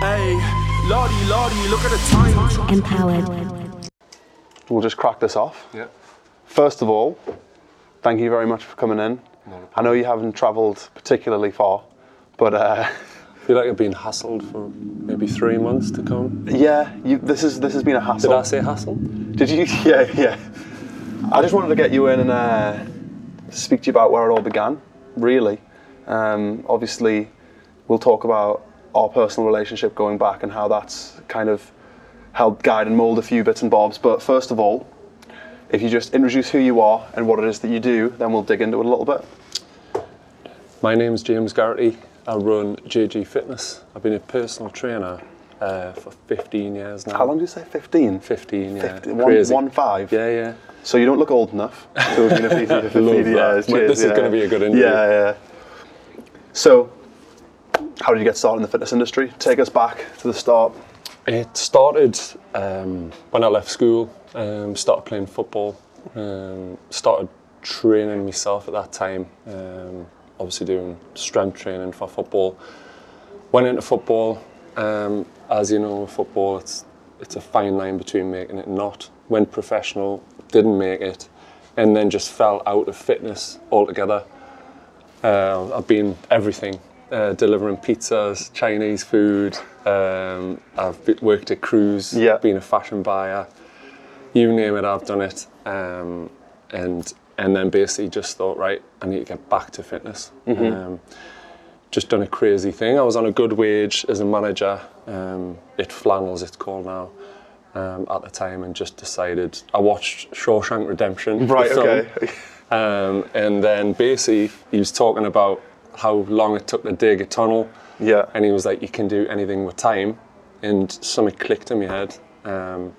Hey, Lordy, Lordy, look at the time. Empowered. We'll just crack this off. Yeah. First of all, thank you very much for coming in. I know you haven't travelled particularly far, but uh, I feel like I've been hassled for maybe three months to come. yeah, you, this is this has been a hassle. Did I say hassle? Did you? Yeah, yeah. I just wanted to get you in and uh, speak to you about where it all began. Really, um, obviously, we'll talk about our personal relationship going back and how that's kind of helped guide and mould a few bits and bobs. But first of all, if you just introduce who you are and what it is that you do, then we'll dig into it a little bit. My name's James Garrity. I run JG Fitness. I've been a personal trainer uh, for 15 years now. How long did you say? Fifteen. 15, yeah. 15 one- Crazy. one five? Yeah, yeah. So you don't look old enough to have been a PT for 15 Love that. years. Cheers, this is gonna be a good interview. Yeah, yeah. So, how did you get started in the fitness industry? Take us back to the start. It started um, when I left school, um, started playing football, um, started training myself at that time, um, obviously doing strength training for football. Went into football, um, as you know, football, it's, it's a fine line between making it and not. Went professional, didn't make it, and then just fell out of fitness altogether. Uh, I've been everything, uh, delivering pizzas, Chinese food. Um, I've be- worked at cruise, Yeah. been a fashion buyer. You name it, I've done it. Um, and and then basically just thought, right, I need to get back to fitness. Um, just done a crazy thing. I was on a good wage as a manager um, at Flannels, it's called now. Um, at the time, and just decided I watched Shawshank Redemption. Right, okay. Um, and then basically he was talking about how long it took to dig a tunnel. Yeah. And he was like, you can do anything with time. And something clicked in my head. Um,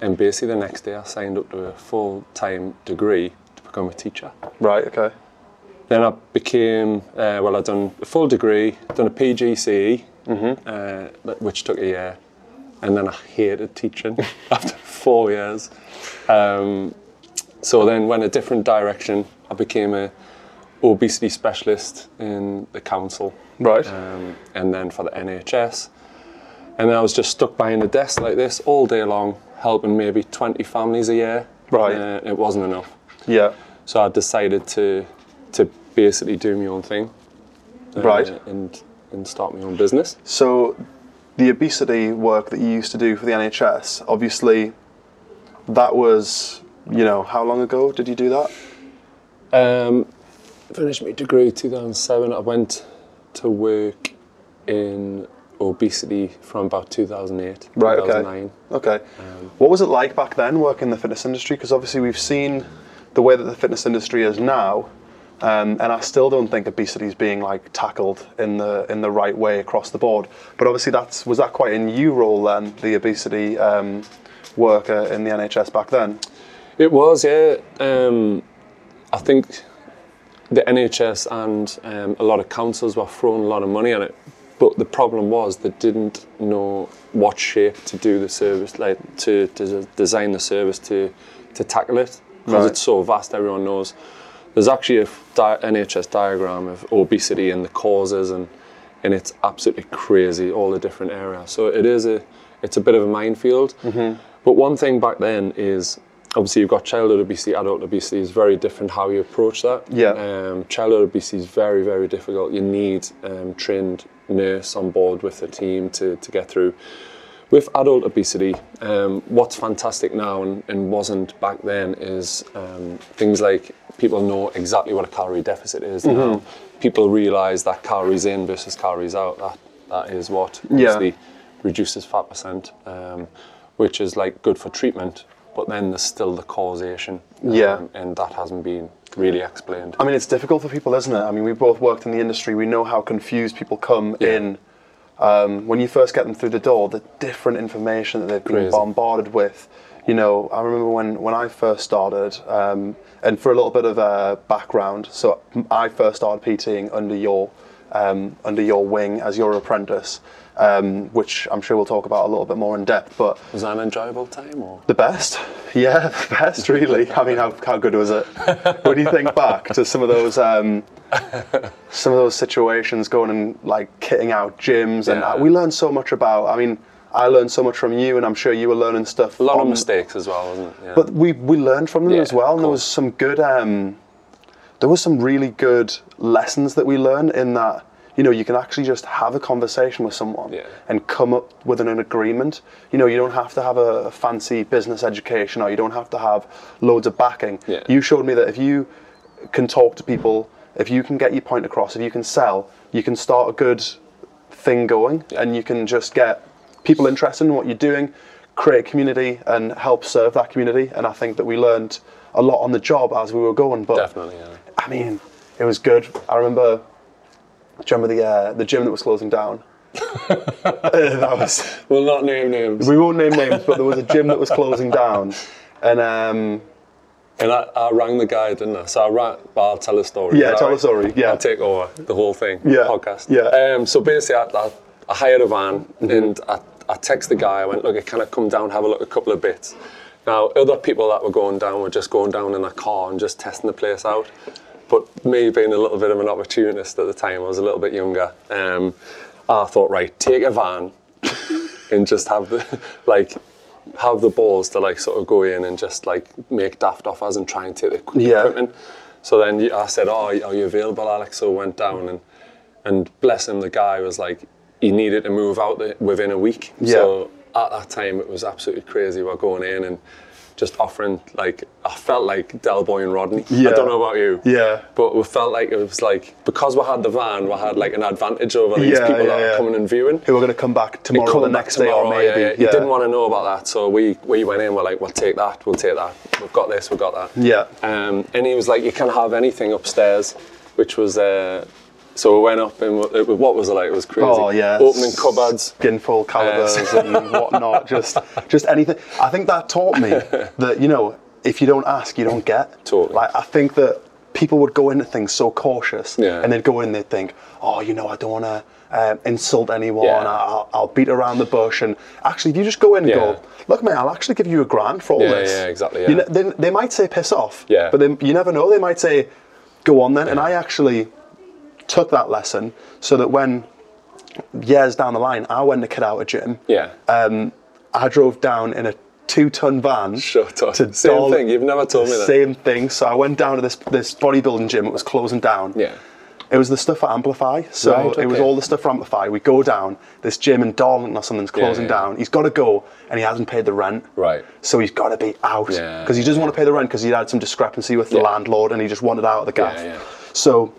and basically the next day I signed up to a full-time degree to become a teacher. Right, okay. Then I became, uh, well, I'd done a full degree, done a PGCE, uh, which took a year. And then I hated teaching after four years. Um, so then went a different direction. I became a obesity specialist in the council. Right. Um, and then for the NHS. And then I was just stuck behind a desk like this all day long, helping maybe 20 families a year. Right. Uh, it wasn't enough. yeah. So I decided to to basically do my own thing. uh, Right. And and start my own business. So, the obesity work that you used to do for the NHS, obviously, that was, you know, how long ago did you do that? Um, finished my degree 2007. I went to work in obesity from about 2008, Right, okay. 2009. Okay. what was it like back then working in the fitness industry? Because obviously we've seen the way that the fitness industry is now, um, and I still don't think obesity is being like tackled in the in the right way across the board. But obviously that's was that quite a new role then, the obesity um, worker in the NHS back then. It was, yeah. Um, I think the NHS and um, a lot of councils were throwing a lot of money at it, but the problem was they didn't know what shape to do the service, like to, to design the service to to tackle it because Right. it's so vast. Everyone knows. There's actually a di- NHS diagram of obesity and the causes, and and it's absolutely crazy all the different areas. So it is a it's a bit of a minefield. But one thing back then is obviously you've got childhood obesity, adult obesity is very different how you approach that. Yeah. Um, childhood obesity is very very difficult. You need um, trained nurse on board with the team to to get through. With adult obesity, um, what's fantastic now and, and wasn't back then is um, things like people know exactly what a calorie deficit is now. People realise that calories in versus calories out. That that is what Yeah. obviously reduces fat percent, um, which is like good for treatment. But then there's still the causation, um, Yeah. and that hasn't been really explained. I mean, it's difficult for people, isn't it? I mean, we both worked in the industry. We know how confused people come Yeah. in um, when you first get them through the door. The different information that they've been Crazy. bombarded with. You know, I remember when when I first started, um, and for a little bit of uh, background, so I first started PTing under your um, under your wing as your apprentice, um, which I'm sure we'll talk about a little bit more in depth. But Was that an enjoyable time or? the best, yeah, the best, really. I mean, how, how good was it? when you think back to some of those, um, some of those situations, going and like kitting out gyms, and Yeah. we learned so much about. I mean, I learned so much from you, and I'm sure you were learning stuff. A lot of mistakes as well, wasn't it? Yeah. but we we learned from them Yeah, as well, and there was some good. Um, there was some really good lessons that we learned in that. You know, you can actually just have a conversation with someone Yeah. and come up with an, an agreement. You know, you don't have to have a, a fancy business education or you don't have to have loads of backing. Yeah. You showed me that if you can talk to people, if you can get your point across, if you can sell, you can start a good thing going and you can just get people interested in what you're doing, create a community and help serve that community. And I think that we learned a lot on the job as we were going. But Definitely, yeah. I mean, it was good. I remember, do you remember the, uh, the gym that was closing down? Uh, that was, We'll not name names. we won't name names, but there was a gym that was closing down. And um, And I, I rang the guy, didn't I? So I rang, well, I'll tell a story. Yeah, tell right? a story, yeah. I'll take over the whole thing, Yeah, podcast. yeah. Um, so basically, I, I, I hired a van Mm-hmm. and I, I text the guy. I went, look, can I come down, have a look a couple of bits? Now, other people that were going down were just going down in a car and just testing the place out. But me being a little bit of an opportunist at the time, I was a little bit younger. Um, I thought, right, take a van and just have the like have the balls to like sort of go in and just like make daft offers and try and take the equi- Yeah. equipment. So then I said, "Oh, are you available, Alex?" So I went down and and bless him, the guy was like he needed to move out within a week. Yeah. So at that time, it was absolutely crazy. We're going in and just offering like I felt like Del Boy and Rodney. Yeah. I don't know about you. Yeah. But we felt like it was like because we had the van, we had like an advantage over these Yeah, people yeah, that yeah. are coming and viewing. who were going to come back tomorrow or the next day or maybe. yeah, yeah. He didn't want to know about that, so we, we went in. We're like, we'll take that, we'll take that. We've got this, we've got that. Yeah. Um, and he was like, you can have anything upstairs, which was. Uh, so we went up and it, was- what was it like? It was crazy. Oh yeah, Opening cupboards. skinfold calipers and whatnot. Just, just anything. I think that taught me that you know, if you don't ask, you don't get. Totally. Like I think that people would go into things so cautious, Yeah. and they'd go in they'd think, oh, you know, I don't want to. Um, insult anyone, Yeah. I'll, I'll beat around the bush. And actually, if you just go in and Yeah. go, look, mate, I'll actually give you a grand for all Yeah, this. yeah, exactly, You know, they, they might say piss off, Yeah. but then you never know. They might say, go on then. And I actually took that lesson so that when years down the line, I went to kid out a gym. Yeah. Um, I drove down in a two-ton van. Shut up. to Same Dol- thing. You've never told me that. Same thing. So I went down to this this bodybuilding gym. It was closing down. Yeah. It was the stuff for Amplify. So Right, it was all the stuff for Amplify. We go down. This gym in Darlington or something's closing yeah. down. He's got to go, and he hasn't paid the rent. Right. So he's got to be out Yeah, because he doesn't want to pay the rent because he had some discrepancy with the Yeah. landlord, and he just wanted out of the gaff. Yeah, yeah. So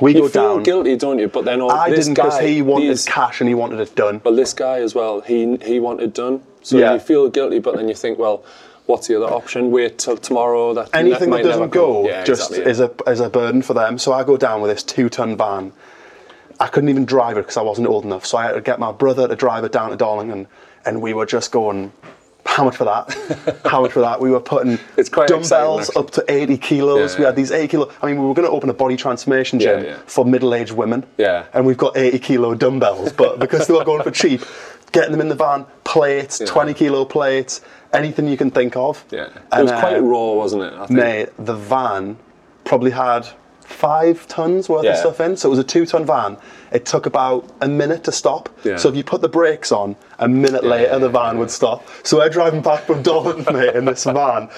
we You go feel down. guilty, don't you? But then all, I this didn't because guy, he wanted cash and he wanted it done. But this guy as well, he he wanted done. So Yeah. you feel guilty, but then you think, well, what's the other option? Wait till tomorrow. That anything might that never doesn't go. Yeah, just exactly, is a is a burden for them. So I go down with this two ton van. I couldn't even drive it because I wasn't old enough. So I had to get my brother to drive it down to Darlington, and we were just going. How much for that? How much for that? We were putting dumbbells up to 80 kilos. Yeah, we had these 80 kilo. I mean, we were going to open a body transformation gym Yeah, yeah. for middle-aged women. Yeah. And we've got 80 kilo dumbbells, but because they were going for cheap, getting them in the van, plates, 20 kilo plates, anything you can think of. Yeah, it was quite uh, raw, wasn't it? I think. Mate, the van probably had five tons worth Yeah. of stuff in. So it was a two ton van. It took about a minute to stop. Yeah. So if you put the brakes on, a minute later the van would stop. So we're driving back from Darlington, mate, in this van.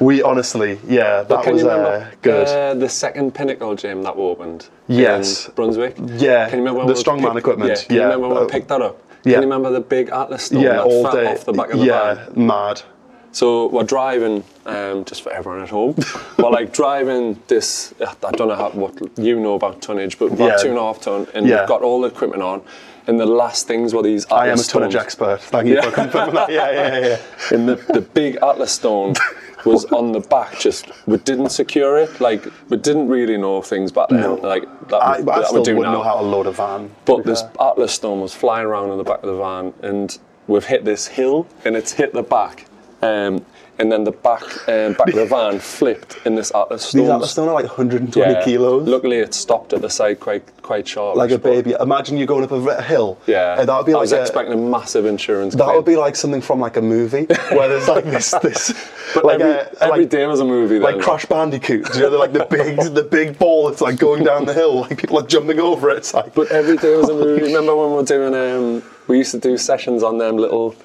We honestly, yeah, that Can was uh, good. Uh, the second Pinnacle gym that opened? Yes. Brunswick? Yeah, Can you remember the strongman equipment, Yeah. Can you yeah. remember when Uh, we picked that up? yeah. Can you remember the big Atlas stone yeah, that all fell day. off the back of the yeah, van? mad. So we're driving, um, just for everyone at home, we're like driving this, I don't know how, what you know about tonnage, but about Yeah. two and a half ton, and Yeah. we've got all the equipment on, and the last things were these Atlas I am a tonnage stones. expert. Thank you Yeah. for confirming that. Yeah, yeah, yeah. And the, the big Atlas stone was on the back, just, we didn't secure it, like, we didn't really know things back then, No. like, that, I, I that still we do wouldn't now. know how to load a van. But this. Atlas stone was flying around in the back of the van, and we've hit this hill, and it's hit the back, Um, and then the back um, back of the van flipped in this Atlas These Stones. Atlas Stone are like 120 kilos. Luckily, it stopped at the side quite quite sharp. like a baby. Imagine you're going up a hill. Yeah, And that would be I like was a, expecting a massive insurance. that claim. would be like something from like a movie where there's like this this But like every, a, every like, day was a movie. Then. like Crash Bandicoot. You know they're like the big the big ball that's like going down the hill, like people are jumping over it. It's like But every day was a movie. Remember when we were doing? Um, we used to do sessions on them little.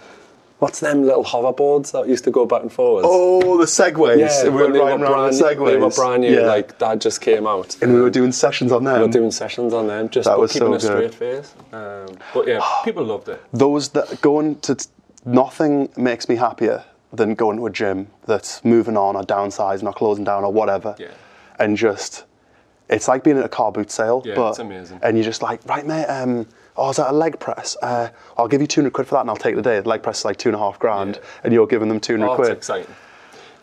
What's them little hoverboards that used to go back and forwards? Oh, the segways. yeah, we were riding around brand, the segways. They were brand new. Yeah. Like that just came out. and we were doing sessions on them. We were doing sessions on them, just That was keeping so a good. straight face. Um, but yeah, people loved it. those that going to nothing makes me happier than going to a gym that's moving on or downsizing or closing down or whatever Yeah. and just it's like being at a car boot sale Yeah, but it's amazing. and you're just like right mate um oh is that a leg press uh, I'll give you 200 quid for that and I'll take the day the leg press is like two and a half grand Yeah. and you're giving them 200 Oh, quid exciting.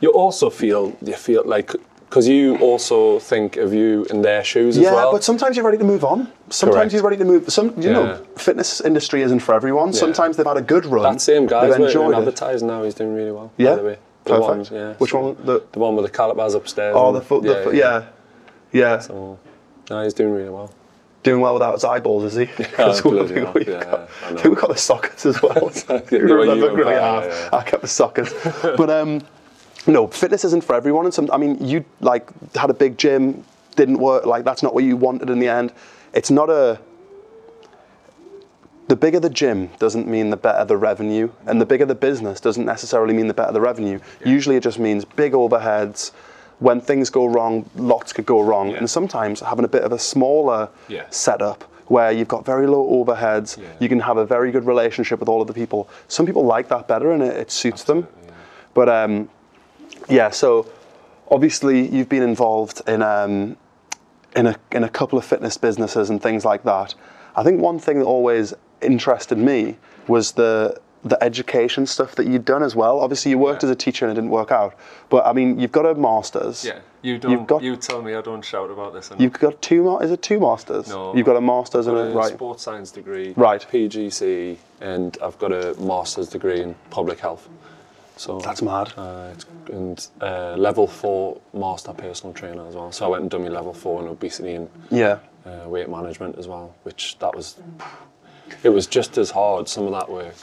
You also feel you feel like because you also think of you in their shoes yeah as well. Yeah, but sometimes you're ready to move on sometimes Correct. you're ready to move some you Yeah. know fitness industry isn't for everyone sometimes they've had a good run that same guy's working in enjoyed it advertising now. He's doing really well. Yeah? by the way. The Perfect. one, yeah. Which so- one? The- the one with the calipers upstairs. oh the foot the foot yeah yeah, So, no, he's doing really well. Doing well without his eyeballs, is he? That's what bloody we- hell, we yeah, got. I know. We got the sockets as well. You remember growing better, up? yeah. I kept the sockets, but um, no, fitness isn't for everyone. And some, I mean, you like had a big gym, didn't work. Like that's not what you wanted in the end. It's not a. The bigger the gym doesn't mean the better the revenue, and the bigger the business doesn't necessarily mean the better the revenue. Usually, it just means big overheads. When things go wrong, lots could go wrong, Yeah. and sometimes having a bit of a smaller Yeah. setup where you've got very low overheads, Yeah. you can have a very good relationship with all of the people. Some people like that better, and it, it suits them. But um, yeah, so obviously you've been involved in um, in a in a couple of fitness businesses and things like that. I think one thing that always interested me was the the education stuff that you'd done as well. Obviously, you worked Yeah. as a teacher and it didn't work out. But I mean, you've got a master's. Yeah, you don't. You've got- you tell me I don't shout about this. enough. You've got two. Is it two masters? No. You've got a master's I've and a a right. sports science degree, Right. PGC, and I've got a master's degree in public health. So That's mad. Uh, it's, and uh, level four master personal trainer as well. So I went and done my level four in obesity and Yeah. uh, weight management as well, which that was. It was just as hard. Some of that work.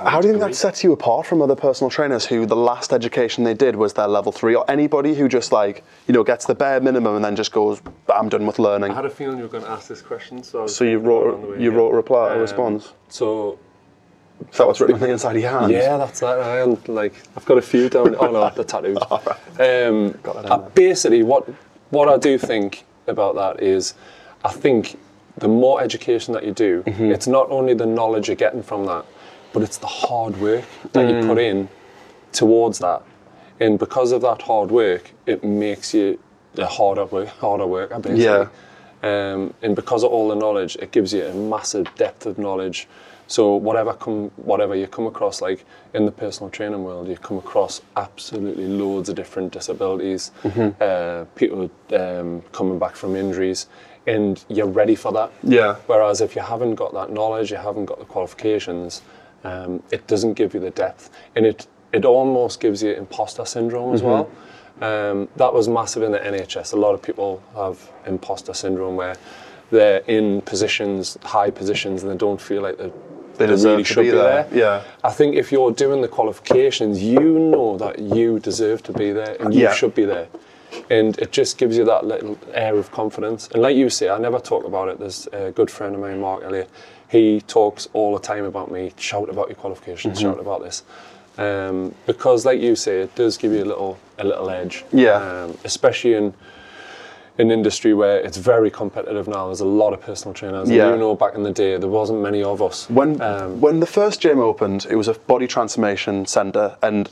How do you think that sets you apart from other personal trainers who the last education they did was their level three, or anybody who just like you know gets the bare minimum and then just goes, "I'm done with learning." I had a feeling you were going to ask this question, so. I So you thinking about it on wrote way you wrote a reply, a Um, response. So Is that what's written on the inside of your hand? Yeah, that's that. I am like I've got a few down. Oh no, the tattoos. Um, Got that in uh, basically, what what I do think about that is, I think the more education that you do, Mm-hmm. it's not only the knowledge you're getting from that, but it's the hard work that you Mm. put in towards that. And because of that hard work, it makes you a harder work, harder worker basically. Yeah. Um, and because of all the knowledge, it gives you a massive depth of knowledge. So whatever come, whatever you come across, like in the personal training world, you come across absolutely loads of different disabilities, uh, people um, coming back from injuries, and you're ready for that. Yeah. Whereas if you haven't got that knowledge, you haven't got the qualifications, um, it doesn't give you the depth, and it it almost gives you imposter syndrome as well. Um, that was massive in the NHS. A lot of people have imposter syndrome where they're in positions, high positions, and they don't feel like they, They deserve really to should be be, there, there. yeah. I think if you're doing the qualifications, you know that you deserve to be there and you Yeah. should be there. And it just gives you that little air of confidence. And like you say, I never talk about it. There's a good friend of mine, Mark Elliott. He talks all the time about me. Shout about your qualifications. Mm-hmm. Shout about this. Um, because, like you say, it does give you a little a little edge. Yeah. Um, especially in an industry where it's very competitive now. There's a lot of personal trainers. Yeah. And you know, back in the day, there wasn't many of us. When Um, when the first gym opened, it was a body transformation center, and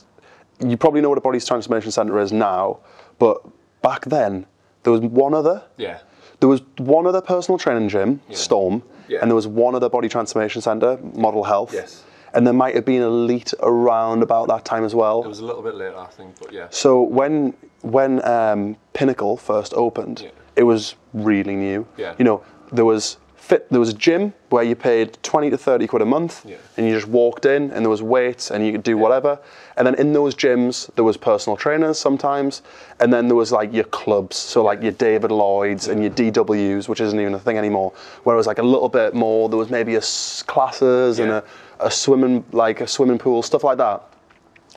you probably know what a body transformation center is now, but back then there was one other. yeah. There was one other personal training gym, Storm, Yeah. and there was one other body transformation center, Model Health. Yes. And there might have been Elite around about that time as well. It was a little bit later, I think, but yeah. So when when um, Pinnacle first opened, Yeah. it was really new. Yeah. You know, there was fit. There was a gym where you paid 20 to 30 quid a month, Yeah. and you just walked in, and there was weights, and you could do whatever. And then in those gyms, there was personal trainers sometimes, and then there was like your clubs, so like your David Lloyd's and your DWs, which isn't even a thing anymore. Where it was like a little bit more. There was maybe a s- classes and a, a swimming like a swimming pool, stuff like that.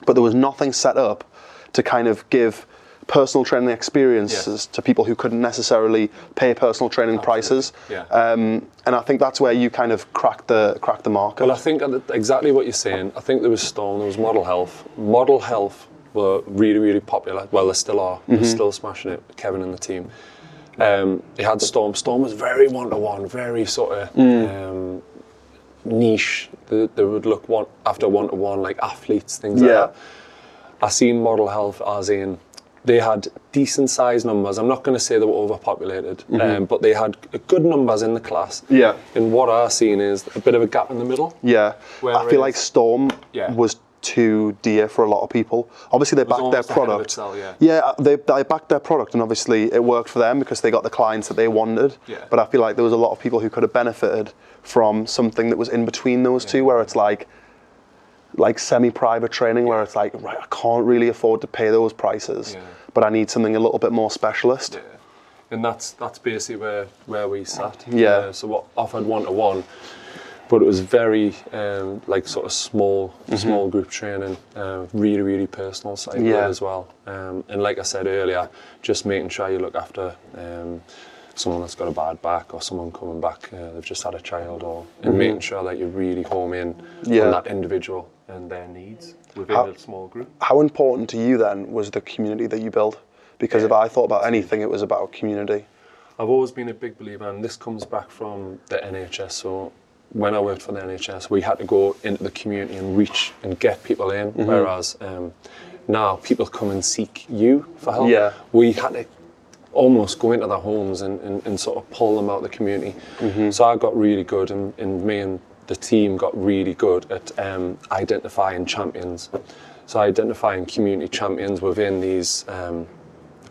But there was nothing set up to kind of give personal training experiences to people who couldn't necessarily pay personal training prices. Yeah. Um, and I think that's where you kind of cracked the cracked the market. Well, I think exactly what you're saying. I think there was Storm, there was Model Health. Model Health were really, really popular. Well, they still are. Mm-hmm. They're still smashing it. Kevin and the team. Um, they had Storm. Storm was very one to one, very sort of Mm. um, niche. They, they would look one after one to one, like athletes, things like Yeah. that. I seen Model Health as in they had decent sized numbers. I'm not going to say they were overpopulated, um, but they had good numbers in the class. Mm-hmm. Yeah. And what I've seen is a bit of a gap in the middle. yeah, I feel like Storm Yeah. was too dear for a lot of people. Obviously, they backed their almost ahead of product. itself, yeah. yeah, they, they backed their product, and obviously it worked for them because they got the clients that they wanted. Yeah. But I feel like there was a lot of people who could have benefited from something that was in between those two, where it's like like semi-private training where it's like right I can't really afford to pay those prices Yeah. But I need something a little bit more specialist Yeah. And that's that's basically where, where we sat. Yeah. Uh, so what offered one to one, but it was very um, like sort of small small group training, uh, really really personal side Yeah. as well. Um, and like I said earlier, just making sure you look after. Um, Someone that's got a bad back, or someone coming back, uh, they've just had a child, or and making sure that you really home in Yeah. on that individual and their needs mm. within How- a small group. how important to you then was the community that you built because if I thought about anything it was about community I've always been a big believer, and this comes back from the NHS. So when I worked for the NHS, we had to go into the community and reach and get people in. Mm-hmm. Whereas um, now people come and seek you for help. Yeah. We had to almost go into their homes and, and, and sort of pull them out of the community. Mm-hmm. So I got really good, and, and me and the team got really good at um, identifying champions. So identifying community champions within these um,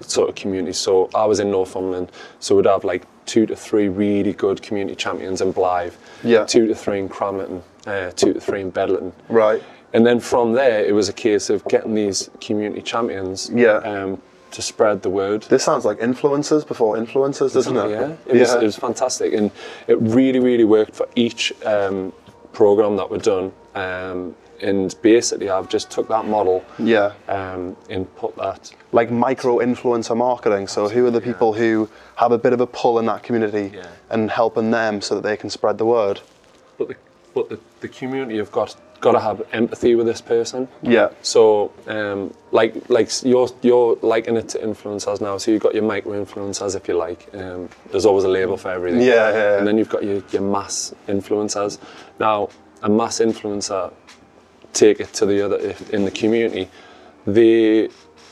sort of communities. So I was in Northumberland, so we'd have like two to three really good community champions in Blyth, Yeah. two to three in Cramlington, uh, two to three in Bedlington. right And then from there, it was a case of getting these community champions Yeah. um, to spread the word. this sounds like influencers before influencers doesn't it Yeah, it was, it was fantastic, and it really, really worked for each um, program that we've done. Um, and basically, I've just took that model yeah um, and put that. like micro influencer marketing so who are the people who have a bit of a pull in that community Yeah. and helping them so that they can spread the word But the, but the, the community have got got to have empathy with this person. yeah So, um, like, like you're you're liking it to influencers now. So you've got your micro influencers, if you like. Um, there's always a label for everything. Yeah, yeah. And then you've got your, your mass influencers. Now, a mass influencer, take it to the other if, in the community. They,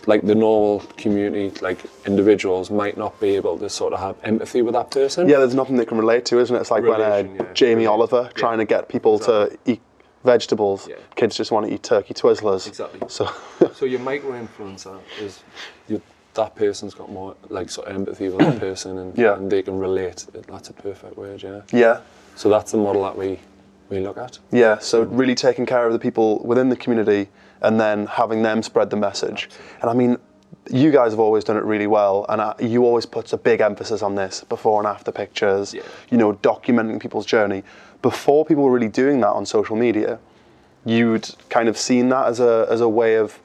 like the normal community, like individuals, might not be able to sort of have empathy with that person. yeah there's nothing they can relate to isn't it it's like when Relation, uh, yeah. Jamie Oliver trying to get people to eat vegetables Yeah. kids just want to eat turkey twizzlers Exactly. so So your micro influencer is you, that person's got more like sort of empathy with that person and, Yeah. and they can relate. That's a perfect word, yeah. yeah So that's the model that we we look at. Yeah, so really taking care of the people within the community and then having them spread the message. And I mean, you guys have always done it really well, and I, you always put a big emphasis on this before and after pictures, Yeah. you know, documenting people's journey. Before people were really doing that on social media, you'd kind of seen that as a, as a way of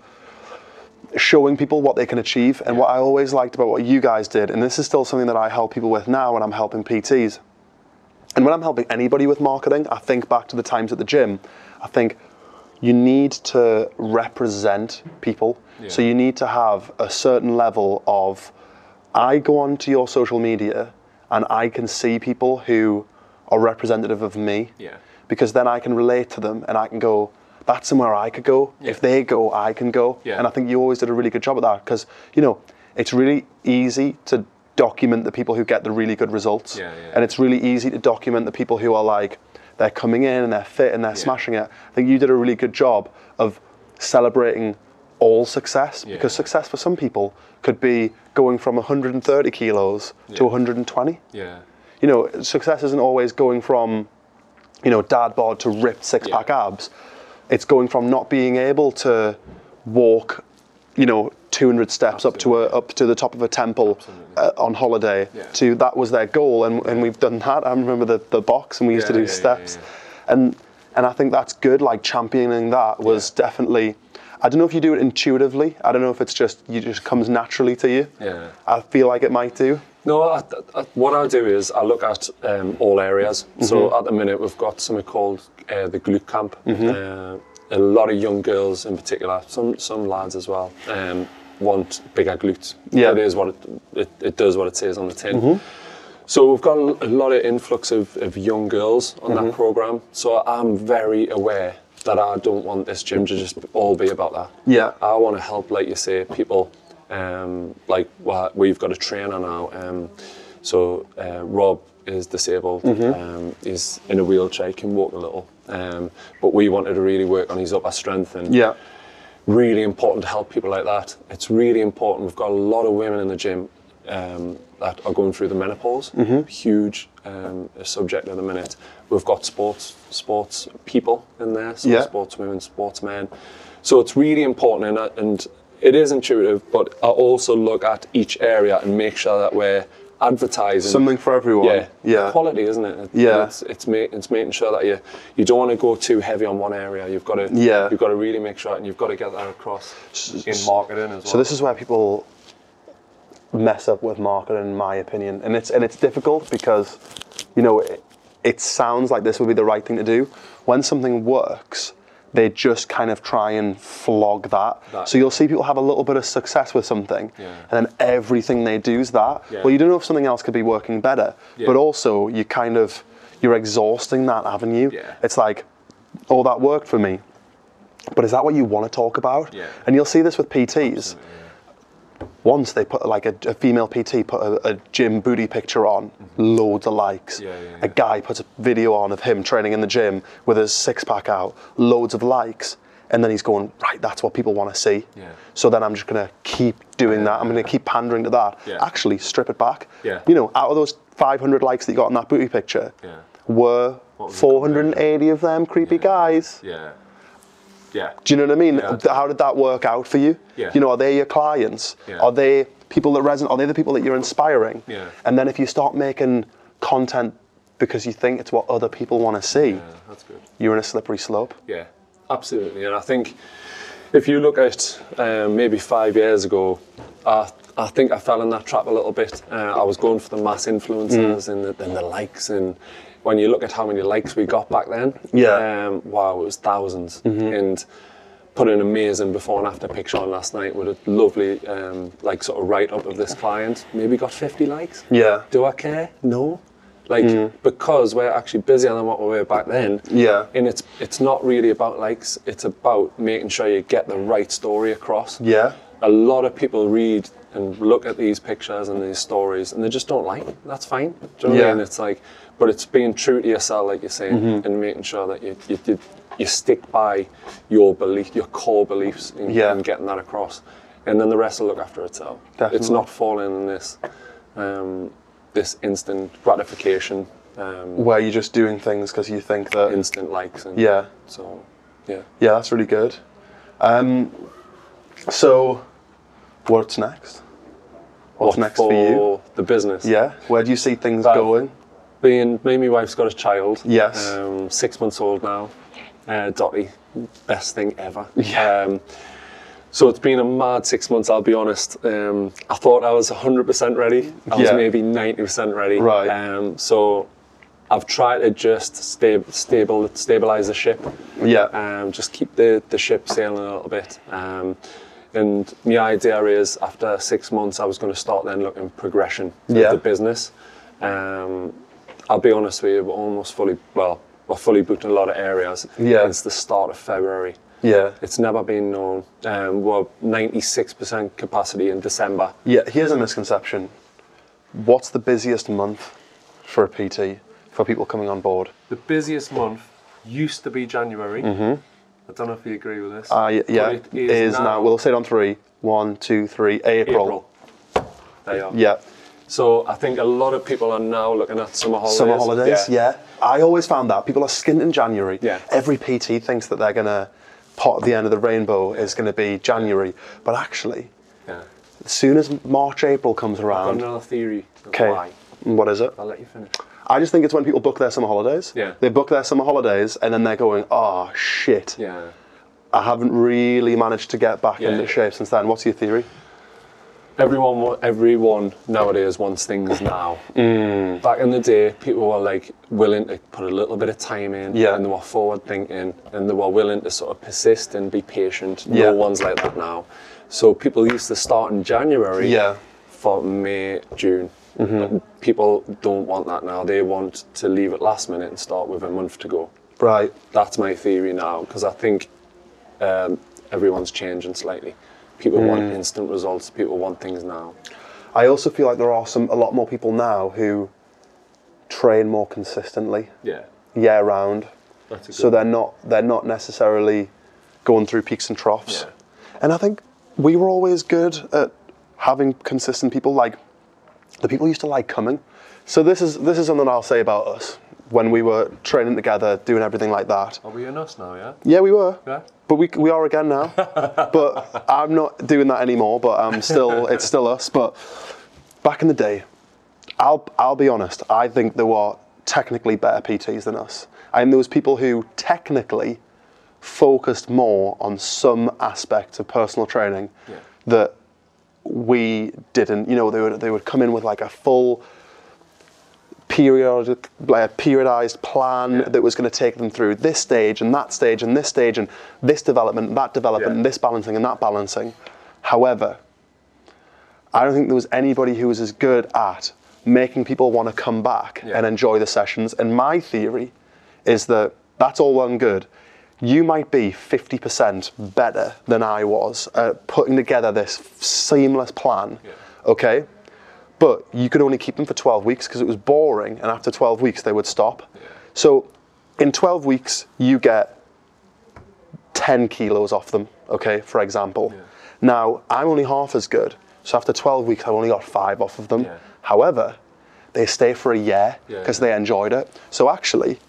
showing people what they can achieve. And what I always liked about what you guys did, and this is still something that I help people with now when I'm helping PTs, and when I'm helping anybody with marketing, I think back to the times at the gym. I think you need to represent people. So you need to have a certain level of I go onto your social media and I can see people who are representative of me. Yeah. Because then I can relate to them and I can go, that's somewhere I could go. If they go, I can go. Yeah. And I think you always did a really good job at that because, you know, it's really easy to document the people who get the really good results. Yeah, yeah. And it's really easy to document the people who are like, they're coming in and they're fit and they're smashing it. I think you did a really good job of celebrating all success Yeah. because success for some people could be going from 130 kilos to 120. Yeah. you know, success isn't always going from, you know, dad bod to ripped six pack abs. It's going from not being able to walk, you know, 200 steps up to a up to the top of a temple uh, on holiday Yeah. to that was their goal, and, and we've done that. I remember the, the box, and we used to do yeah, yeah, steps, yeah. and and I think that's good. Like championing that was definitely. I don't know if you do it intuitively. I don't know if it's just you just comes naturally to you. Yeah. I feel like it might do. No, I, I, what I do is I look at um, all areas. So at the minute we've got something called uh, the glute camp. Uh, a lot of young girls in particular, some some lads as well, um, want bigger glutes. Yeah. it is what it, it, it does what it says on the tin. So we've got a lot of influx of, of young girls on that program. So I'm very aware that I don't want this gym to just all be about that. Yeah. I want to help, like you say, people. Um, like well, we've got a trainer now. Um, so uh, Rob is disabled. Um, he's in a wheelchair. He can walk a little. Um, but we wanted to really work on his upper strength and Yeah. Really important to help people like that. It's really important. We've got a lot of women in the gym um, that are going through the menopause. Huge um, subject at the minute. We've got sports sports people in there, so Yeah. sports men. So it's really important, and, and it is intuitive. But I also look at each area and make sure that we're advertising Something for everyone. yeah, Yeah. quality, isn't it? Yeah. it's it's, ma- it's making sure that you you don't want to go too heavy on one area. You've got to Yeah. you've got to really make sure, and you've got to get that across in marketing as well. So this is where people mess up with marketing, in my opinion, and it's and it's difficult because, you know, it, it sounds like this would be the right thing to do. When something works, they just kind of try and flog that. That, so you'll see people have a little bit of success with something, Yeah. and then everything they do is that. Yeah. Well, you don't know if something else could be working better, Yeah. but also you kind of you're exhausting that avenue. Yeah. It's like, oh, that worked for me. But is that what you want to talk about? Yeah. And you'll see this with PTs. Once they put like a, a female PT put a, a gym booty picture on, loads of likes. Mm-hmm. Yeah, yeah, A guy puts a video on of him training in the gym with his six pack out, loads of likes. And then he's going, right, that's what people want to see. Yeah. So then I'm just going to keep doing that. I'm going to keep pandering to that. Yeah. Actually, strip it back. Yeah. You know, out of those 500 likes that you got on that booty picture, Yeah. were What was the 480 of them creepy guys. yeah, yeah, Do you know what I mean? Yeah. How did that work out for you? Yeah. You know, are they your clients? Yeah. Are they people that resonate? Are they the people that you're inspiring? Yeah. And then if you start making content because you think it's what other people want to see, yeah. That's good. you're in a slippery slope. Yeah, absolutely. And I think if you look at um, maybe five years ago, I, I think I fell in that trap a little bit. Uh, I was going for the mass influencers and, the, and the likes. And when you look at how many likes we got back then, Yeah. um, wow, it was 1000s And put an amazing before and after picture on last night with a lovely, um, like, sort of write up of this client. Maybe got 50 likes. Yeah. Do I care? No. Like because we're actually busier than what we were back then. Yeah. And it's it's not really about likes. It's about making sure you get the right story across. Yeah. A lot of people read and look at these pictures and these stories and they just don't like. it. That's fine. Do you know what I mean? It's like, but it's being true to yourself, like you're saying, Mm-hmm. and making sure that you you, you you stick by your belief, your core beliefs, and, Yeah. and getting that across. And then the rest will look after itself. It's not falling in this um, this instant gratification, um, Where you're just doing things because you think that. instant likes. And Yeah. So, yeah. Yeah, that's really good. Um, so, what's next? What's What next for you? The business. Yeah. Where do you see things going? Being me and my wife's got a child. Yes. Um, six months old now. Uh, Dottie, best thing ever. Yeah. Um, so it's been a mad six months. I'll be honest. Um, I thought I was 100% ready. I was Yeah. maybe 90% ready. Right. Um, so I've tried to just sta- stable stabilize the ship. Yeah. Um, just keep the, the ship sailing a little bit. Um, and my idea is after six months, I was going to start then looking progression Yeah. of the business. Um, I'll be honest with you, we're almost fully, well, we're fully booked in a lot of areas. Yeah. It's the start of February. Yeah. It's never been known. Um, we're 96% capacity in December. Yeah, here's a misconception. What's the busiest month for a PT for people coming on board? The busiest month used to be January. I don't know if you agree with this. Uh, y- yeah, but it is, now. We'll say it on three. One, two, three. April. April. They are. Yeah, So I think a lot of people are now looking at summer holidays. Summer holidays, yeah. I always found that people are skint in January. Yeah. Every PT thinks that they're gonna pot at the end of the rainbow is gonna be January, but actually, Yeah. as soon as March, April comes Got around, another theory. okay, Why. what is it? I'll let you finish. I just think it's when people book their summer holidays. Yeah. They book their summer holidays and then they're going, oh shit, Yeah. I haven't really managed to get back Yeah. into shape since then. What's your theory? Everyone, everyone nowadays wants things now. Mm. Back in the day, people were like willing to put a little bit of time in, Yeah. and they were forward thinking, and they were willing to sort of persist and be patient. Yeah. No one's like that now. So people used to start in January Yeah. Mm-hmm. for May, June. But people don't want that now. They want to leave it last minute and start with a month to go. Right. That's my theory now because I think um, everyone's changing slightly. People want Mm. instant results. People want things now. I also feel like there are some a lot more people now who train more consistently Yeah. year round. So they're not they're not necessarily going through peaks and troughs. Yeah. And I think we were always good at having consistent people. Like the people used to like coming. So this is this is something I'll say about us when we were training together, doing everything like that. Are we in us now? Yeah. Yeah, we were. Yeah. But we, we are again now. but I'm not doing that anymore. But I'm still it's still us. But back in the day, I'll I'll be honest. I think there were technically better PTs than us. And there was people who technically focused more on some aspects of personal training Yeah. that we didn't. You know, they would they would come in with like a full periodic, like a periodized plan Yeah. that was going to take them through this stage and that stage and this stage and this development, and that development, Yeah. and this balancing and that balancing. However, I don't think there was anybody who was as good at making people want to come back Yeah. and enjoy the sessions. And my theory is that that's all well and good. You might be 50% better than I was at putting together this seamless plan, okay? But you could only keep them for 12 weeks because it was boring, and after 12 weeks, they would stop. So in 12 weeks, you get 10 kilos off them, okay, for example. Now, I'm only half as good, so after 12 weeks, I've only got five off of them. Yeah. However, they stay for a year Yeah, because yeah. they enjoyed it. So actually,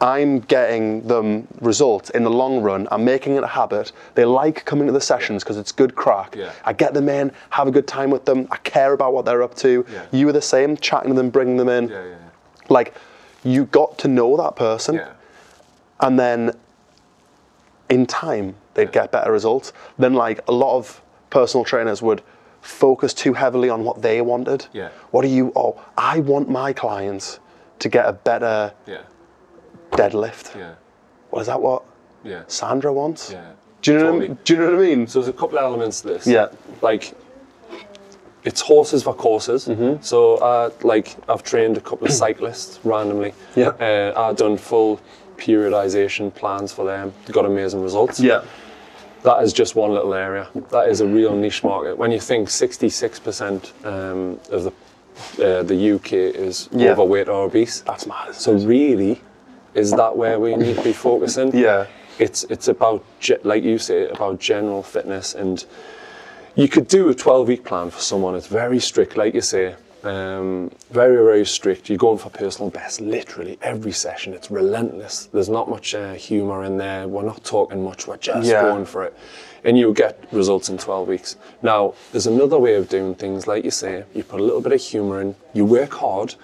I'm getting them results in the long run. I'm making it a habit. They like coming to the sessions because it's good crack. Yeah. I get them in, have a good time with them. I care about what they're up to. Yeah. You were the same, chatting to them, bringing them in. Yeah. Yeah. Like, you got to know that person Yeah. and then in time they'd get better results. Then like a lot of personal trainers would focus too heavily on what they wanted. Yeah. What do you oh I want my clients to get a better Yeah. Deadlift. Yeah. What is that what Yeah. Sandra wants? Yeah. Do you know what I Totally. mean? Do you know what I mean? So there's a couple of elements to this. Yeah. Like, it's horses for courses. Mm-hmm. So, uh, like, I've trained a couple of cyclists randomly. Yeah. Uh, I've done full periodization plans for them. Got amazing results. yeah. That is just one little area. That is a real niche market. When you think 66% um, of the uh, the UK is Yeah. overweight or obese, That's mad. so really, is that where we need to be focusing? Yeah. It's it's about like you say about general fitness and you could do a 12 week plan for someone. It's very strict, like you say. Um, very very strict. You're going for personal best literally every session. It's relentless. There's not much uh, humor in there. We're not talking much. We're just Yeah. going for it, and you'll get results in 12 weeks. Now there's another way of doing things, like you say. You put a little bit of humor in. You work hard,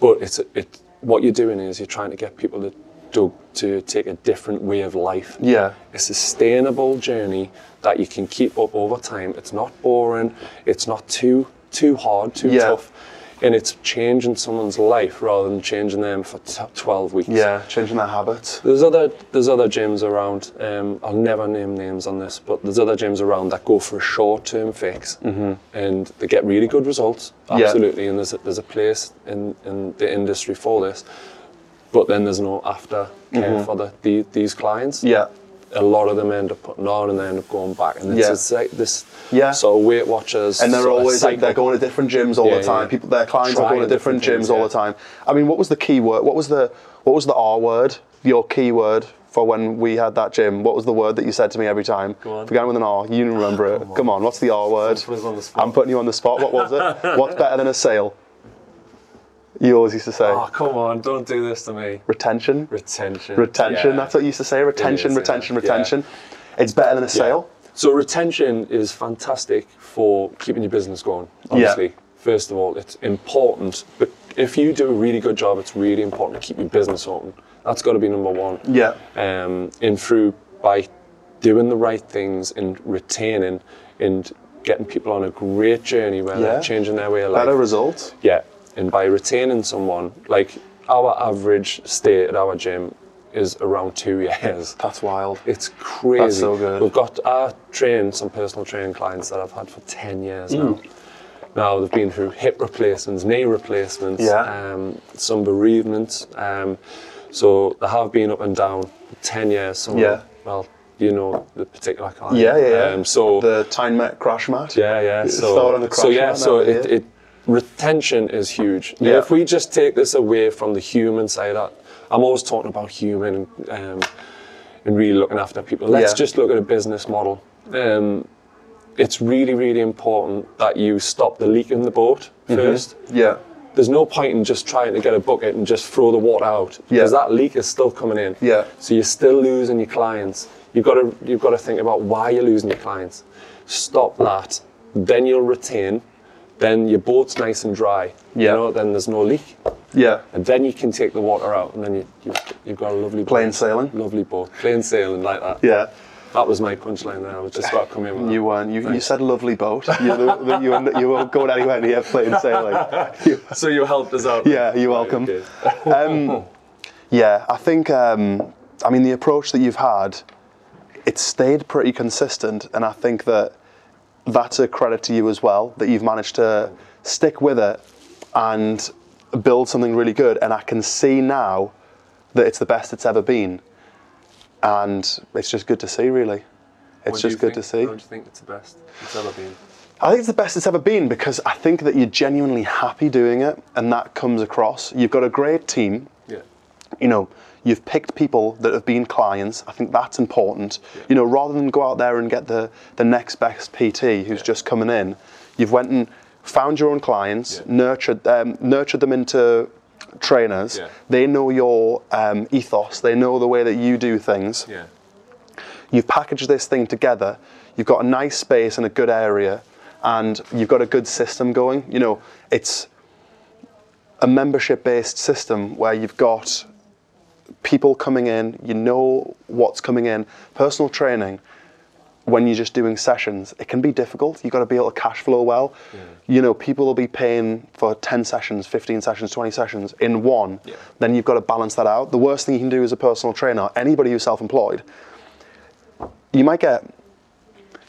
but it's it. What you're doing is you're trying to get people to to, to take a different way of life. Yeah. A sustainable journey that you can keep up over time. It's not boring. It's not too too hard, too Yeah. tough, and it's changing someone's life rather than changing them for t- 12 weeks. Yeah, changing their habits. There's other there's other gyms around. Um, I'll never name names on this, but there's other gyms around that go for a short-term fix, and they get really good results. Mm-hmm. Yeah. Absolutely, and there's a, there's a place in, in the industry for this. But then there's no after care for the, the these clients. Mm-hmm. Yeah. A lot of them end up putting on and they end up going back, and it's, Yeah. it's like this Yeah. So Weight Watchers. And they're always like they're going to different gyms all Yeah, the time. yeah. People, their clients are going to different, different gyms things, all the time. I mean, what was the key word? What was the what was the R word? Your key word for when we had that gym? What was the word that you said to me every time? Go on. Began with an R. You remember it. Come on. What's the R word? Put on. I'm putting you on the spot. What was it? What's better than a sale? You always used to say Oh, come on, don't do this to me. retention. Retention. Retention. Yeah. That's what you used to say. Retention, is, yeah. retention, Yeah. retention. It's better than a sale. So retention is fantastic for keeping your business going. Obviously, first of all, it's important. But if you do a really good job, it's really important to keep your business open. That's got to be number one. Yeah. Um, and through by doing the right things and retaining and getting people on a great journey where Yeah. they're changing their way of life. Better results. Yeah, and by retaining someone, like our average stay at our gym is around two years. That's wild. It's crazy. That's so good. We've got our train, some personal training clients that I've had for 10 years now. Mm. Now they've been through hip replacements, knee replacements, Yeah. um, some bereavements. Um, so they have been up and down for 10 years. Some Yeah. well, you know the particular client. Yeah, yeah, yeah. Um, so the time Met crash mat. yeah, yeah. So, Start on the so crash yeah, mat so it, it retention is huge. Yeah. If we just take this away from the human side, I, I'm always talking about human um, and really looking after people. Let's Yeah. just look at a business model. Um, it's really, really important that you stop the leak in the boat Mm-hmm. first. Yeah. There's no point in just trying to get a bucket and just throw the water out because Yeah. that leak is still coming in. Yeah. So you're still losing your clients. You've got to you've got to think about why you're losing your clients. Stop that. Then you'll retain. Then your boat's nice and dry. Yeah. You know, then there's no leak. Yeah. And then you can take the water out, and then you, you've, you've got a lovely Plain boat. sailing? Lovely boat. Plain sailing like that. Yeah. That was my punchline there. I was just about to come in with that. You weren't. You, you said lovely boat. You, the, you, were- you won't go anywhere near plain sailing. You- So you helped us out. yeah, you're welcome. Um, yeah, I think. Um, I mean, the approach that you've had, it's stayed pretty consistent, and I think that that's a credit to you as well that you've managed to stick with it and build something really good. And I can see now that it's the best it's ever been, and it's just good to see. Really, it's just good to see. How do you think it's the best it's ever been? I think it's the best it's ever been because I think that you're genuinely happy doing it, and that comes across. You've got a great team. Yeah. You know, you've picked people that have been clients. I think that's important. You know, rather than go out there and get the the next best PT who's just coming in, you've went and found your own clients, Yeah. nurtured them, nurtured them into trainers. Yeah. They know your um, ethos. They know the way that you do things Yeah. you've packaged this thing together, you've got a nice space and a good area, and you've got a good system going. You know, it's a membership based system where you've got people coming in, you know what's coming in. Personal training, when you're just doing sessions, it can be difficult. You've got to be able to cash flow well. You know, people will be paying for 10 sessions, 15 sessions, 20 sessions in one. Yeah. Then you've got to balance that out. The worst thing you can do as a personal trainer, anybody who's self employed, you might get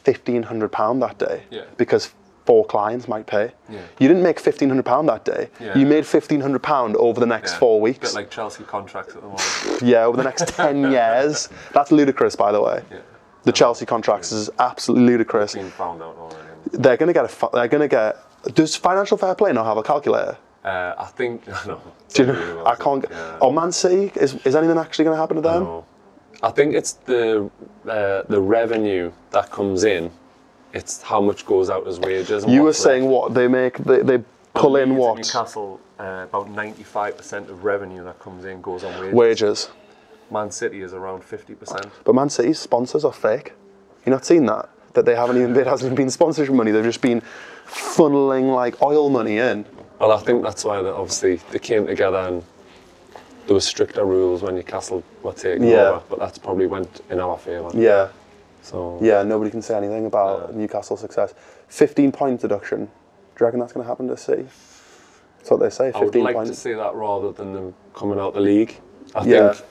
£1,500 that day Yeah. because four clients might pay. Yeah. You didn't make £1,500 that day. Yeah. You made £1,500 over the next four weeks. Bit like Chelsea contracts at the moment. Yeah, over the next 10 years. That's ludicrous, by the way. Yeah. The Chelsea contracts is absolutely ludicrous. Been found out already. They're going to get a. They're going to get. Does financial fair play not have a calculator? Uh, I think no. Do you don't really well, I can't. Get, yeah. Oh, Man City is. Is anything actually going to happen to them? No. I think it's the uh, the revenue that comes in. It's how much goes out as wages. You were saying what they make. They, they pull in what Newcastle, uh, about 95% of revenue that comes in goes on wages. wages. Man City is around 50%. But Man City's sponsors are fake. You not seen that? That they haven't even. It hasn't even been sponsorship money. They've just been funneling like oil money in. Well, I think that's why they, obviously they came together and there were stricter rules when Newcastle were taking Yeah. over, but that's probably went in our favour. Yeah. So Yeah, nobody can say anything about Newcastle's success. 15 point deduction. Do you reckon that's going to happen to City? That's what they say, I would 15 like points. to see that rather than them coming out the league. I Yeah. think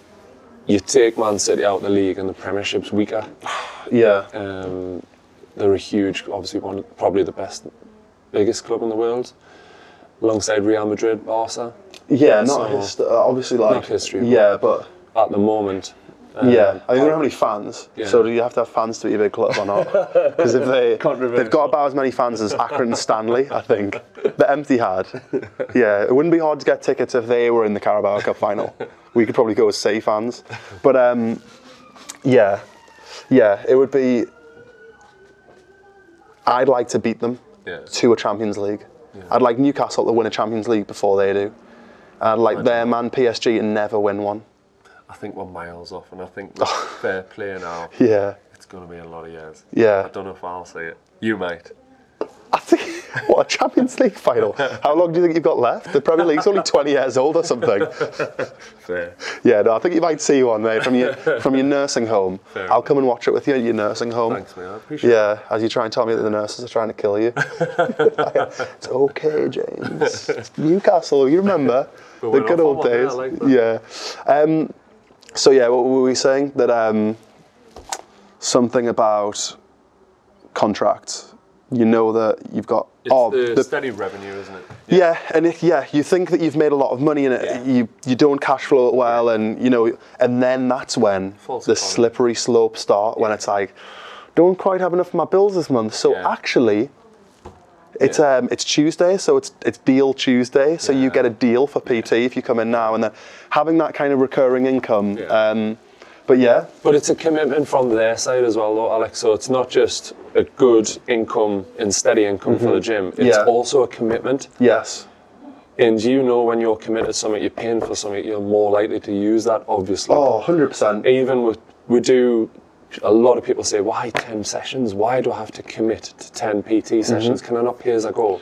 you take Man City out the league and the Premiership's weaker. Yeah, Um, they're a huge, obviously one, probably the best, biggest club in the world, alongside Real Madrid, Barca. yeah, not so- hist- uh, obviously like Not history, but- Yeah, but At the moment. Um, yeah, I don't have any fans. Yeah. So do you have to have fans to be a big club or not? Because if they they've got about as many fans as and Stanley, I think. The empty had. Yeah, it wouldn't be hard to get tickets if they were in the Carabao Cup final. We could probably go as City fans, but um, yeah, yeah, it would be. I'd like to beat them Yeah. to a Champions League. I'd like Newcastle to win a Champions League before they do. and like their man PSG and never win one. I think we're miles off, and I think fair play now, Yeah, it's going to be a lot of years. Yeah. I don't know if I'll see it. You might. I think what a Champions League final. How long do you think you've got left? The Premier League's only 20 years old or something. Fair. Yeah, no, I think you might see one, mate, from your from your nursing home. Fair I'll come and watch it with you at your nursing home. Thanks, mate. I appreciate it. Yeah, as you try and tell me that the nurses are trying to kill you. it's okay, James. It's Newcastle, you remember the good old on one there, I days. like yeah. Um, so yeah, what were we saying? That um, something about contracts. You know that you've got. It's oh, the, the- steady revenue, isn't it? yeah, and if yeah, you think that you've made a lot of money in it, Yeah. you you don't cash flow it well, and you know, and then that's when False the economy. slippery slope start. When it's like, don't quite have enough for my bills this month. So Yeah. actually, it's Yeah. um it's Tuesday, so it's it's deal Tuesday. So you get a deal for PT if you come in now, and then having that kind of recurring income. Yeah. Um, but yeah, But it's a commitment from their side as well, though, Alex. So it's not just a good income and steady income for the gym. It's Mm-hmm. Yeah. also a commitment. yes, And you know when you're committed to something, you're paying for something, you're more likely to use that, obviously. oh, 100 percent. Even with, we do, a lot of people say, why 10 sessions? Why do I have to commit to 10 PT sessions? Can I not pay as I go?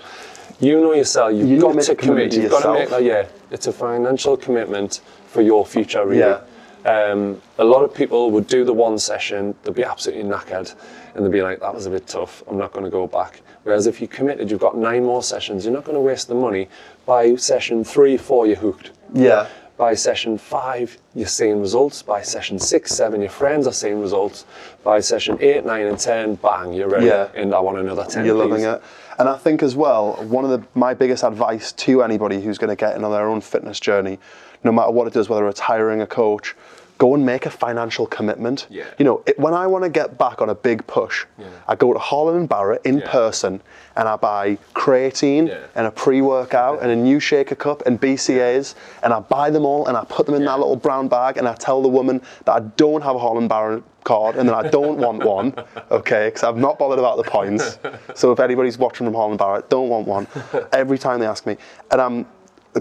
You know yourself, you've Mm-hmm. You got to commit. to You've got to make yourself. that, yeah. It's a financial commitment for your future, really. Yeah. Um, a lot of people would do the one session, they'd be absolutely knackered, and they'd be like, that was a bit tough, I'm not going to go back. Whereas if you committed, you've got nine more sessions, you're not going to waste the money. By session three, four, you're hooked. Yeah. By session five, you're seeing results. By session six, seven, your friends are seeing results. By session eight, nine, and ten, bang, you're ready. Yeah. And I want another ten. You're please. loving it. And I think as well, one of the my biggest advice to anybody who's going to get in on their own fitness journey, no matter what it is, whether it's hiring a coach, go and make a financial commitment. Yeah. You know, it, when I want to get back on a big push, I go to Holland and Barrett in Yeah. person and I buy creatine Yeah. and a pre-workout and a new shaker cup and BCAAs and I buy them all and I put them in Yeah. that little brown bag and I tell the woman that I don't have a Holland Barrett card and that I don't want one, okay, because I've not bothered about the points. So if anybody's watching from Holland Barrett, don't want one. Every time they ask me, and I'm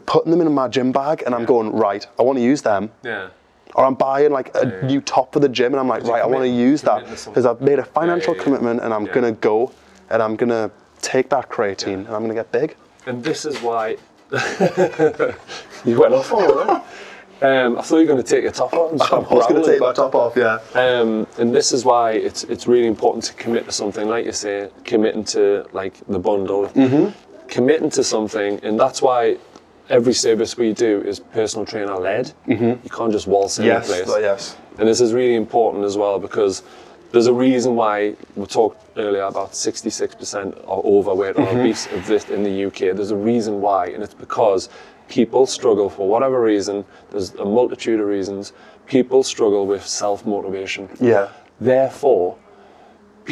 putting them in my gym bag and I'm going right. I want to use them. Yeah. Or I'm buying like a Yeah. new top for the gym and I'm like, right, I want to use that to because I've made a financial yeah, yeah. commitment and I'm Yeah. gonna go and I'm gonna take that creatine and I'm gonna get big. And this is why you went off on. Um, I thought you were going to take your top off. And I was gonna take my top off, yeah. Um, and this is why it's it's really important to commit to something, like you say, committing to like the bundle, Mm-hmm. committing to something, and that's why every service we do is personal trainer led. Mm-hmm. You can't just waltz in Yes, place. yes. And this is really important as well because there's a reason why we talked earlier about 66% are overweight or mm-hmm. obese of this in the UK. There's a reason why, and it's because people struggle for whatever reason. There's a multitude of reasons. People struggle with self motivation. Yeah. Therefore,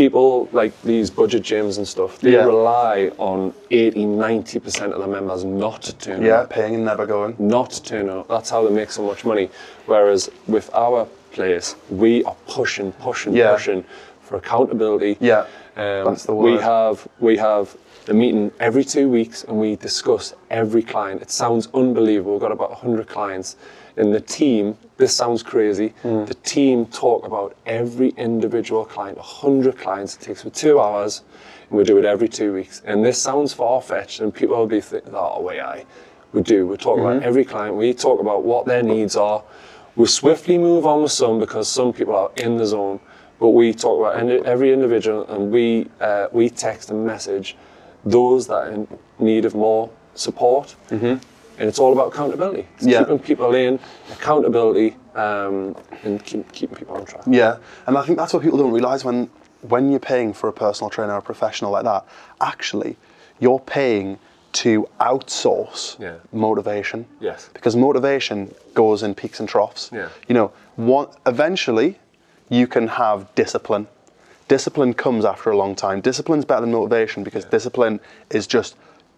people like these budget gyms and stuff, they Yeah. rely on 80, 90% of the members not turning Yeah, up paying and never going. not to turn up. That's how they make so much money. Whereas with our place, we are pushing, pushing, Yeah. pushing for accountability. Yeah, um, that's the word. We have we have a meeting every two weeks, and we discuss every client. It sounds unbelievable. We've got about 100 clients, and the team. This sounds crazy. Hmm. The team talk about every individual client. 100 clients. It takes for two hours, and we do it every two weeks. And this sounds far fetched, and people will be thinking, "Oh, way I." We do. We talk about Mm-hmm. every client. We talk about what their needs are. We swiftly move on with some because some people are in the zone. But we talk about every individual, and we uh, we text and message those that are in need of more support. Mm-hmm. And it's all about accountability. It's Yeah. keeping people in accountability um, and keep, keeping people on track. Yeah, and I think that's what people don't realise when when you're paying for a personal trainer or a professional like that. Actually, you're paying to outsource Yeah. motivation. Yes. Because motivation goes in peaks and troughs. Yeah. You know, one, eventually, you can have discipline. Discipline comes after a long time. Discipline's better than motivation because discipline is just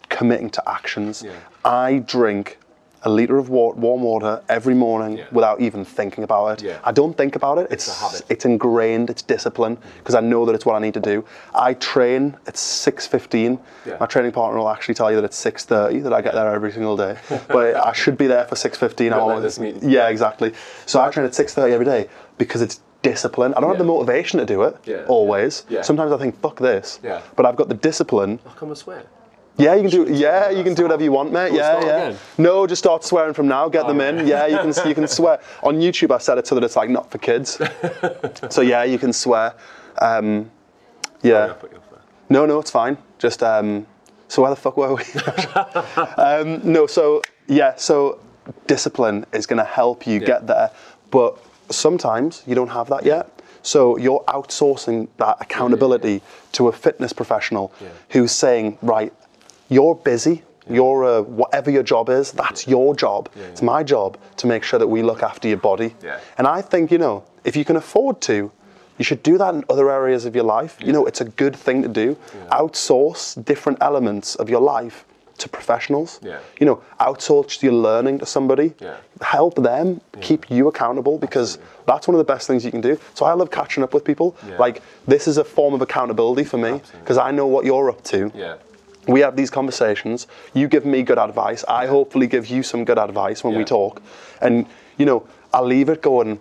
committing to actions. Yeah. I drink a liter of wa- warm water every morning Yeah. without even thinking about it. Yeah. I don't think about it. It's habit. It's ingrained. It's discipline because I know that it's what I need to do. I train at six fifteen. Yeah. My training partner will actually tell you that it's six thirty that I get there every single day, but I should be there for six fifteen. Don't this meet. Yeah, exactly. So I train at six thirty every day because it's discipline. I don't have the motivation to do it Yeah. always. Yeah. Sometimes I think fuck this. Yeah. But I've got the discipline How come I swear? Yeah, you can do. Yeah, you can do whatever you want, mate. Yeah, yeah. No, just start swearing from now. Get them in. Yeah, you can. You can swear on YouTube. I set it so that it's like not for kids. so yeah, you can swear. Um, yeah. I put you off there. No, no, it's fine. Just um, so where the fuck were we? um, no, so yeah, so discipline is going to help you get there, but sometimes you don't have that yet. So you're outsourcing that accountability to a fitness professional who's saying, right, you're busy. You're uh, whatever your job is. That's your job. It's my job to make sure that we look after your body. Yeah. And I think you know, if you can afford to, you should do that in other areas of your life. You know, it's a good thing to do. Outsource different elements of your life to professionals. Yeah. You know, outsource your learning to somebody. Yeah. Help them keep you accountable because that's one of the best things you can do. So I love catching up with people. Yeah. Like this is a form of accountability for me because I know what you're up to. Yeah. We have these conversations. You give me good advice. I hopefully give you some good advice when we talk. And you know, I leave it going.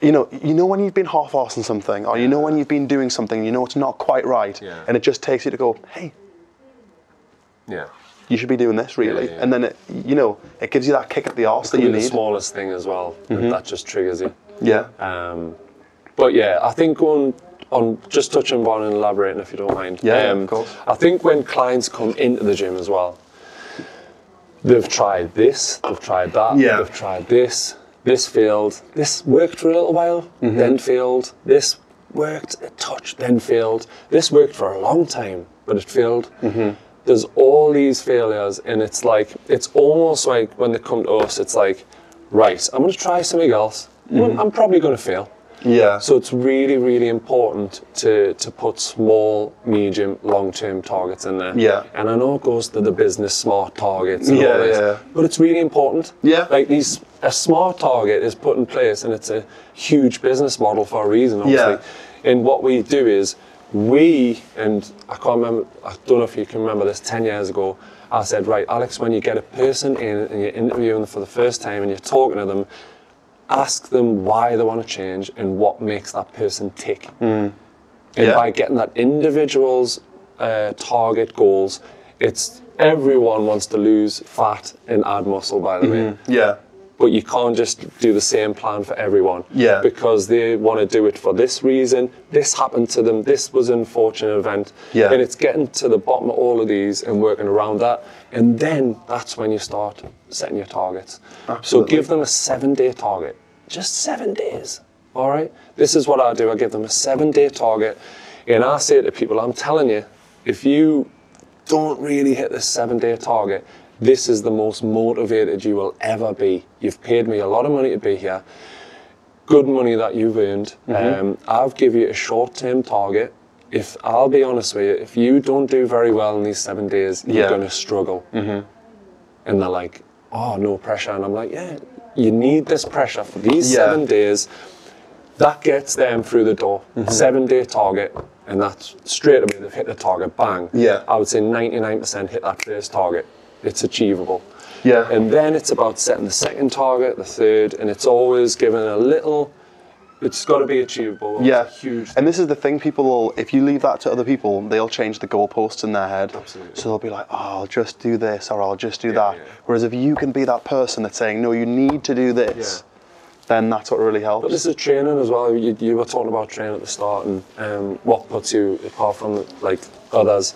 You know, you know when you've been half-assing something, or you know when you've been doing something, you know it's not quite right, Yeah. and it just takes you to go, hey, Yeah. you should be doing this really, Yeah, yeah, and then it, you know, it gives you that kick at the arse that you be the need. smallest thing as well. Mm-hmm. That just triggers you. Yeah, Um, but yeah, I think going on just touching on and elaborating if you don't mind. Um, Yeah, of course. I think when clients come into the gym as well, they've tried this, they've tried that, Yeah. they've tried this, this failed, this worked for a little while, Mm-hmm. then failed, this worked a touch, then failed, this worked for a long time, but it failed. Mm-hmm. There's all these failures, and it's like, it's almost like when they come to us, it's like, right, I'm going to try something else. Mm-hmm. I'm probably going to fail. Yeah, So it's really, really important to, to put small, medium, long-term targets in there. Yeah. And I know it goes to the business smart targets and Yeah, all this, yeah. but it's really important. Yeah. Like these, a smart target is put in place, and it's a huge business model for a reason. Obviously. Yeah. And what we do is we, and I can't remember, I don't know if you can remember this, 10 years ago, I said, right, Alex, when you get a person in and you're interviewing them for the first time and you're talking to them, ask them why they want to change and what makes that person tick. And Yeah. by getting that individual's uh, target goals, it's everyone wants to lose fat and add muscle, by the way. yeah, But you can't just do the same plan for everyone. Yeah. Because they want to do it for this reason. This happened to them. This was an unfortunate event. Yeah. And it's getting to the bottom of all of these and working around that. And then that's when you start setting your targets. So give them a seven day target. Just seven days. All right? This is what I do. I give them a seven day target. And I say to people, I'm telling you, if you don't really hit this seven day target, this is the most motivated you will ever be. You've paid me a lot of money to be here, good money that you've earned. Um, I've give you a short term target. If I'll be honest with you, if you don't do very well in these seven days, you're going to struggle. And they're like, oh, no pressure. And I'm like, yeah, you need this pressure for these Yeah. seven days. That gets them through the door. Mm-hmm. Seven day target, and that's straight away they've hit the target, bang. Yeah. I would say 99% hit that first target. It's achievable. Yeah. And then it's about setting the second target, the third, and it's always given a little. It's got to be achievable. Yeah. a huge. And this is the thing, people will, if you leave that to other people, they'll change the goalposts in their head. Absolutely. So they'll be like, oh, I'll just do this or I'll just do Yeah, that. yeah. Whereas if you can be that person that's saying, no, you need to do this, then that's what really helps. But this is training as well. You, you were talking about training at the start and um, what puts you apart from like others.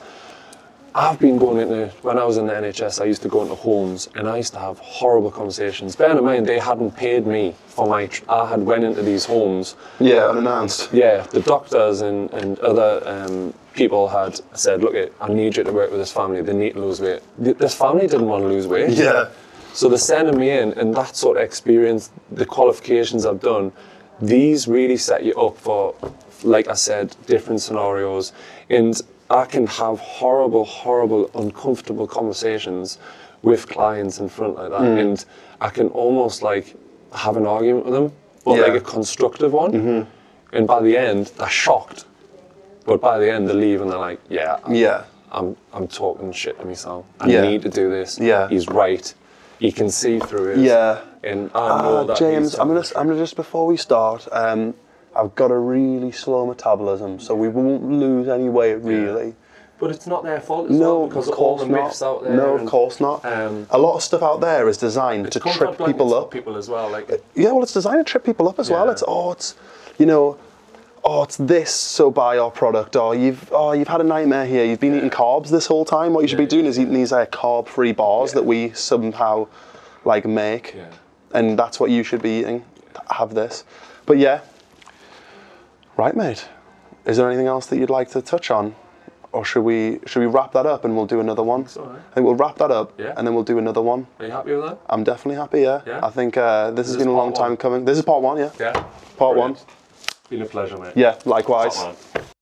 I've been going into when I was in the NHS. I used to go into homes and I used to have horrible conversations. Bear in mind, they hadn't paid me for my. I had went into these homes. yeah, unannounced. Yeah, the doctors and, and other um, people had said, "Look, I need you to work with this family. They need to lose weight." This family didn't want to lose weight. Yeah. So they're sending me in, and that sort of experience, the qualifications I've done, these really set you up for, like I said, different scenarios. And I can have horrible, horrible, uncomfortable conversations with clients in front like that, and I can almost like have an argument with them, but like a constructive one. And by the end, they're shocked, but by the end they leave and they're like, yeah, I'm, Yeah. I'm I'm talking shit to myself. I Yeah. need to do this. Yeah. he's right. He can see through it. Yeah. and I know Uh, that James, I'm gonna, I'm gonna just before we start. Um, I've got a really slow metabolism, so we won't lose any weight really. But it's not their fault as No, well because of of all course the myths not. out there. No, of and, course not. Um, a lot of stuff out there is designed to trip people up. people as well. Like Yeah, well, it's designed to trip people up as well. It's oh, it's you know, oh, it's this, so buy our product. Or you've oh, you've had a nightmare here. You've been eating carbs this whole time. What you should be doing is eating these uh, carb-free bars that we somehow like make, Yeah. and that's what you should be eating. Have this, but yeah, right, mate. Is there anything else that you'd like to touch on? Or should we should we wrap that up and we'll do another one? all right. I think we'll wrap that up Yeah. and then we'll do another one. are you happy with that? I'm definitely happy. Yeah. Yeah? I think uh, this has been a long time one. coming. This is part one. Yeah. Yeah. Part Brilliant. one. Been a pleasure, mate. Yeah. Likewise.